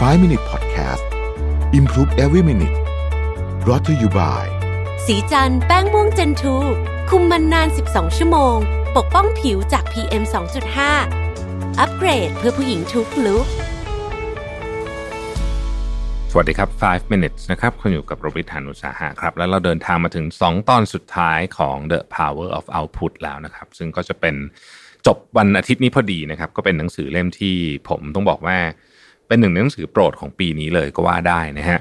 5 Minute Podcast Improve Every Minute brought to you by สีจันแป้งม่วงเจนทูคุมมันนาน 12 ชั่วโมง ปกป้องผิวจาก PM 2.5 อัปเกรดเพื่อผู้หญิงทุกลุกสวัสดีครับ 5 minutes นะครับคุณอยู่กับโรบิทานุสาหะครับ แล้วเราเดินทางมาถึง 2 ตอนสุดท้ายของ The Power of Output แล้วนะครับ ซึ่งก็จะเป็นจบวันอาทิตย์นี้พอดีนะครับ ก็เป็นหนังสือเล่มที่ผมต้องบอกว่า เป็นหนึ่งในหนังสือโปรดของปีนี้เลยก็ว่าได้นะฮะ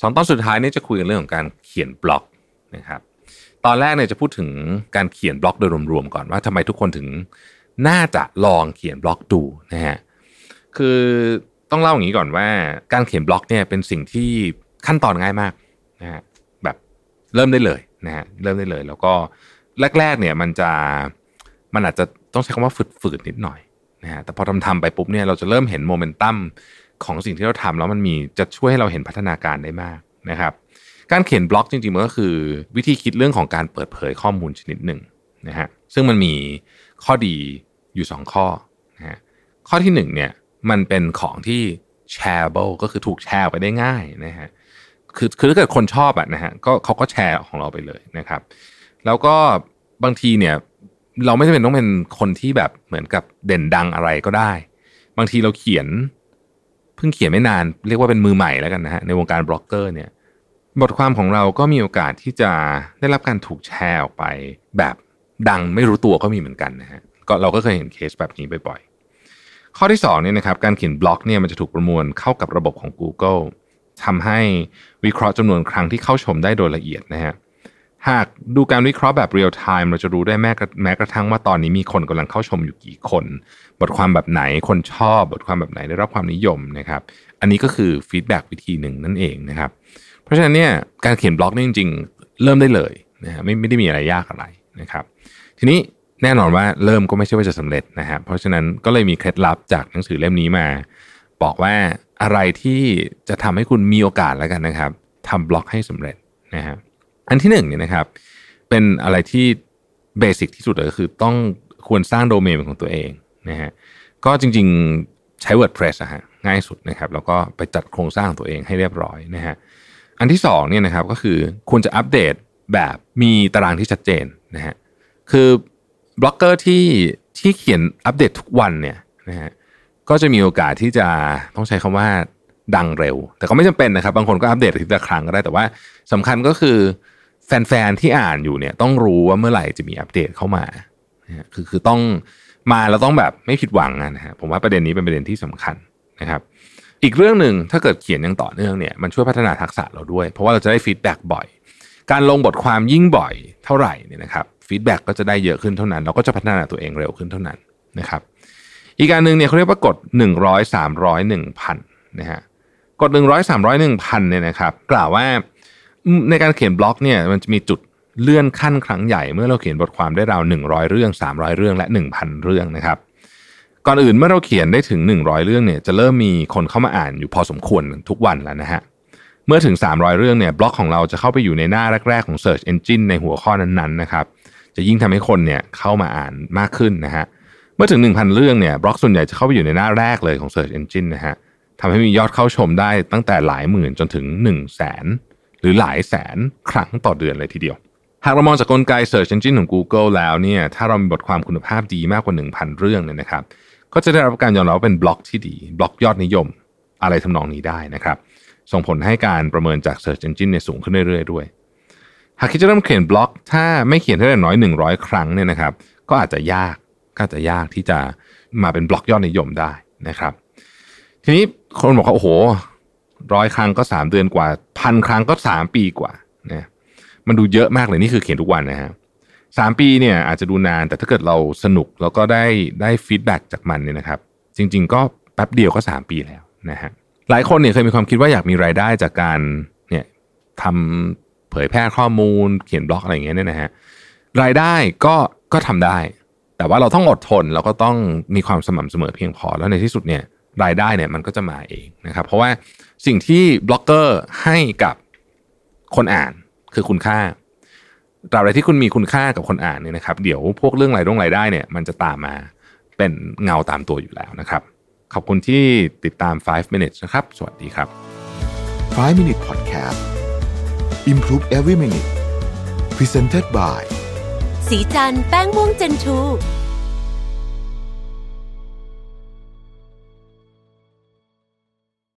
สองตอนสุดท้ายนี่จะคุยกันเรื่องของการเขียนบล็อกนะครับตอนแรกเนี่ยจะพูดถึงการเขียนบล็อกโดยรวมๆก่อนว่าทำไมทุกคนถึงน่าจะลองเขียนบล็อกดูนะฮะคือต้องเล่าอย่างนี้ก่อนว่า การเขียนบล็อกเนี่ยเป็นสิ่งที่ขั้นตอนง่ายมากนะฮะแบบเริ่มได้เลยนะฮะเริ่มได้เลย แล้วก็แรก ๆ เนี่ยมันจะมันอาจจะต้องใช้คำว่าฝืดๆนิดหน่อยนะฮะแต่พอทำทำไปปุ๊บเนี่ยเราจะเริ่มเห็นโมเมนตัม ของสิ่งที่เราทำแล้วมันมีจะช่วยให้เราเห็นพัฒนาการได้มากนะครับ การเขียนบล็อกจริงๆมันก็คือ วิธีคิดเรื่องของการเปิดเผยข้อมูลชนิดหนึ่งนะฮะซึ่งมันมีข้อดีอยู่ 2 ข้อนะฮะข้อที่1เนี่ยมันเป็นของที่ shareable ก็คือถูกแชร์ไปได้ง่ายนะฮะคือคือถ้าเกิดคนชอบอะนะฮะก็เขาก็แชร์ของเราไปเลยนะครับ แล้วก็บางทีเนี่ยเราไม่จำเป็นต้องเป็นคนที่แบบเหมือนกับเด่นดังอะไรก็ได้ บางทีเราเขียน เพิ่งเขียนไม่นานเรียกว่าเป็นมือใหม่แล้วกันนะฮะในวงการบล็อกเกอร์เนี่ยบทความของเราก็มีโอกาสที่จะได้รับการถูกแชร์ออกไปแบบดังไม่รู้ตัวก็มีเหมือนกันนะฮะก็เราก็เคยเห็นเคสแบบนี้บ่อยๆข้อที่2เนี่ยนะครับการเขียนบล็อกเนี่ยมันจะถูกประมวลเข้ากับระบบของ Google ทำให้วิเคราะห์จำนวนครั้งที่เข้าชมได้โดยละเอียดนะฮะ หากดูการวิเคราะห์แบบเรียลไทม์เราจะรู้ได้แม้แม้กระทั่งว่าตอนนี้มีคนกำลังเข้าชมอยู่กี่คน บทความแบบไหนคนชอบ บทความแบบไหนได้รับความนิยมนะครับ อันนี้ก็คือ feedback วิธีหนึ่งนั่นเองนะครับ เพราะฉะนั้นเนี่ยการเขียนบล็อกนี่จริง ๆ เริ่มได้เลยนะฮะไม่ไม่ได้มีอะไรยากอะไรนะครับ ทีนี้แน่นอนว่าเริ่มก็ไม่ใช่ว่าจะสำเร็จนะฮะเพราะฉะนั้นก็เลยมีเคล็ดลับจากหนังสือเล่มนี้มา บอกว่าอะไรที่จะทำให้คุณมีโอกาสแล้วกันนะครับทำบล็อกให้สำเร็จนะฮะ อันที่หนึ่งเนี่ยนะครับ เป็นอะไรที่เบสิกที่สุดเลยก็คือต้องควรสร้างโดเมนของตัวเองนะฮะก็จริงๆใช้ WordPress อะฮะง่ายสุดนะครับ แล้วก็ไปจัดโครงสร้างของตัวเองให้เรียบร้อยนะฮะอันที่สองเนี่ยนะครับก็คือควรจะอัปเดตแบบมีตารางที่ชัดเจนนะฮะคือบล็อกเกอร์ที่ที่เขียนอัปเดตทุกวันเนี่ยนะฮะก็จะมีโอกาสที่จะต้องใช้คำว่าดังเร็ว แต่ก็ไม่จำเป็นนะครับ บางคนก็อัปเดตทีละครั้งก็ได้แต่ว่าสำคัญก็คือ แฟนๆที่อ่านอยู่เนี่ยต้องรู้ว่าเมื่อไหร่จะมีอัปเดตเข้ามาคือคือต้องมาแล้วต้องแบบไม่ผิดหวังนะฮะผมว่าประเด็นนี้เป็นประเด็นที่สำคัญนะครับ อีกเรื่องหนึ่งถ้าเกิดเขียนอย่างต่อเนื่องเนี่ยมันช่วยพัฒนาทักษะเราด้วย เพราะว่าเราจะได้ฟีดแบ็กบ่อย การลงบทความยิ่งบ่อยเท่าไหร่เนี่ยนะครับ feedback ก็จะได้เยอะขึ้นเท่านั้น เราก็จะพัฒนาตัวเองเร็วขึ้นเท่านั้นนะครับ อีกการหนึ่งเนี่ยเขาเรียกว่ากฎ100 300 1,000นะฮะกฎ100 300 1,000เนี่ยนะครับกล่าวว่า ในการเขียนบล็อกเนี่ยมันจะมีจุดเลื่อนขั้นครั้งใหญ่เมื่อเราเขียนบทความได้ราว 100 เรื่อง 300 เรื่องและ 1,000 เรื่องนะครับ ก่อนอื่นเมื่อเราเขียนได้ถึง 100 เรื่องเนี่ยจะเริ่มมีคนเข้ามาอ่านอยู่พอสมควรทุกวันแล้วนะฮะเมื่อถึง 300 เรื่องเนี่ยบล็อกของเราจะเข้าไปอยู่ในหน้าแรกๆของ Search Engine ในหัวข้อนั้นๆนะครับจะยิ่งทำให้คนเนี่ยเข้ามาอ่านมากขึ้นนะฮะเมื่อถึง 1,000 เรื่องเนี่ยบล็อกส่วนใหญ่จะเข้าไปอยู่ในหน้าแรกเลยของ Search Engine นะฮะทำให้มียอดเข้าชมได้ตั้งแต่หลายหมื่นจนถึง1 0 0 0 0แสน หรือหลายแสนครั้งต่อเดือนเลยทีเดียว หากเรามองจากกลไก Search Engine ของ Google แล้วเนี่ยถ้าเรามีบทความคุณภาพดีมากกว่า 1,000 เรื่องเนี่ยนะครับก็จะได้รับการยอมรับว่าเป็นบล็อกที่ดี บล็อกยอดนิยม อะไรทำนองนี้ได้นะครับส่งผลให้การประเมินจาก Search Engine เนี่ยสูงขึ้นเรื่อยๆด้วย หากคิดจะเริ่มเขียนบล็อก ถ้าไม่เขียนได้น้อย 100 ครั้งเนี่ยนะครับ ก็อาจจะยากก็อาจจะยากที่จะมาเป็นบล็อกยอดนิยมได้นะครับ ทีนี้คนบอกว่าโอ้โห ร้อยครั้งก็3เดือนกว่าพันครั้งก็3ปีกว่านะมันดูเยอะมากเลยนี่คือเขียนทุกวันนะฮะสามปีเนี่ยอาจจะดูนานแต่ถ้าเกิดเราสนุกแล้วก็ได้ได้ feedback จากมันเนี่ยนะครับ จริง ๆ ก็แป๊บเดียวก็3ปีแล้วนะฮะหลายคนเนี่ยเคยมีความคิดว่าอยากมีรายได้จากการเนี่ยทำเผยแพร่ข้อมูล เขียนบล็อกอะไรอย่างเงี้ยเนี่ยนะฮะรายได้ก็ก็ทำได้ แต่ว่าเราต้องอดทนแล้วก็ต้องมีความสม่ำเสมอเพียงพอแล้วในที่สุดเนี่ย รายได้เนี่ยมันก็จะมาเองนะครับเพราะว่าสิ่งที่บล็อกเกอร์ให้กับคนอ่านคือคุณค่าตราบใดที่คุณมีคุณค่ากับคนอ่านเนี่ยนะครับเดี๋ยวพวกเรื่องรายร่งรายได้เนี่ยมันจะตามมาเป็นเงาตามตัวอยู่แล้วนะครับ ขอบคุณที่ติดตาม 5 minutes นะครับ สวัสดีครับ 5 Minute Podcast Improve Every Minute Presented by สีจันแป้งม่วงเจนทู